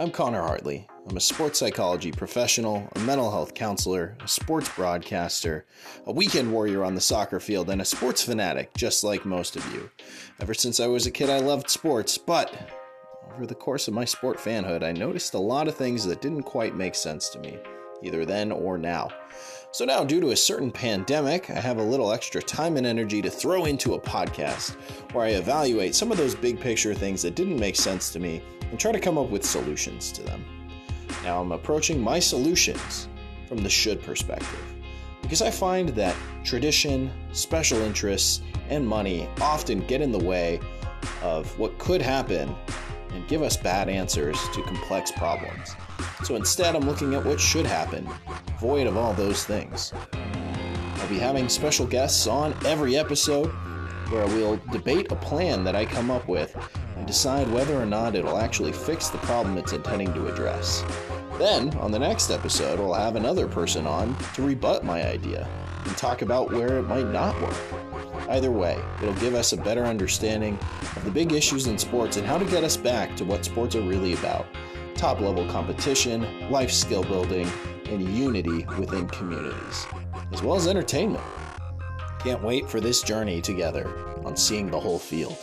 I'm Connor Hartley. I'm a sports psychology professional, a mental health counselor, a sports broadcaster, a weekend warrior on the soccer field, and a sports fanatic, just like most of you. Ever since I was a kid, I loved sports, but over the course of my sport fanhood, I noticed a lot of things that didn't quite make sense to me, either then or now. So now, due to a certain pandemic, I have a little extra time and energy to throw into a podcast where I evaluate some of those big picture things that didn't make sense to me and try to come up with solutions to them. Now, I'm approaching my solutions from the should perspective because I find that tradition, special interests, and money often get in the way of what could happen and give us bad answers to complex problems. So instead, I'm looking at what should happen, void of all those things. I'll be having special guests on every episode where we'll debate a plan that I come up with and decide whether or not it'll actually fix the problem it's intending to address. Then, on the next episode, we'll have another person on to rebut my idea and talk about where it might not work. Either way, it'll give us a better understanding of the big issues in sports and how to get us back to what sports are really about top level competition, life skill building, and unity within communities, as well as entertainment. Can't wait for this journey together on seeing the whole field.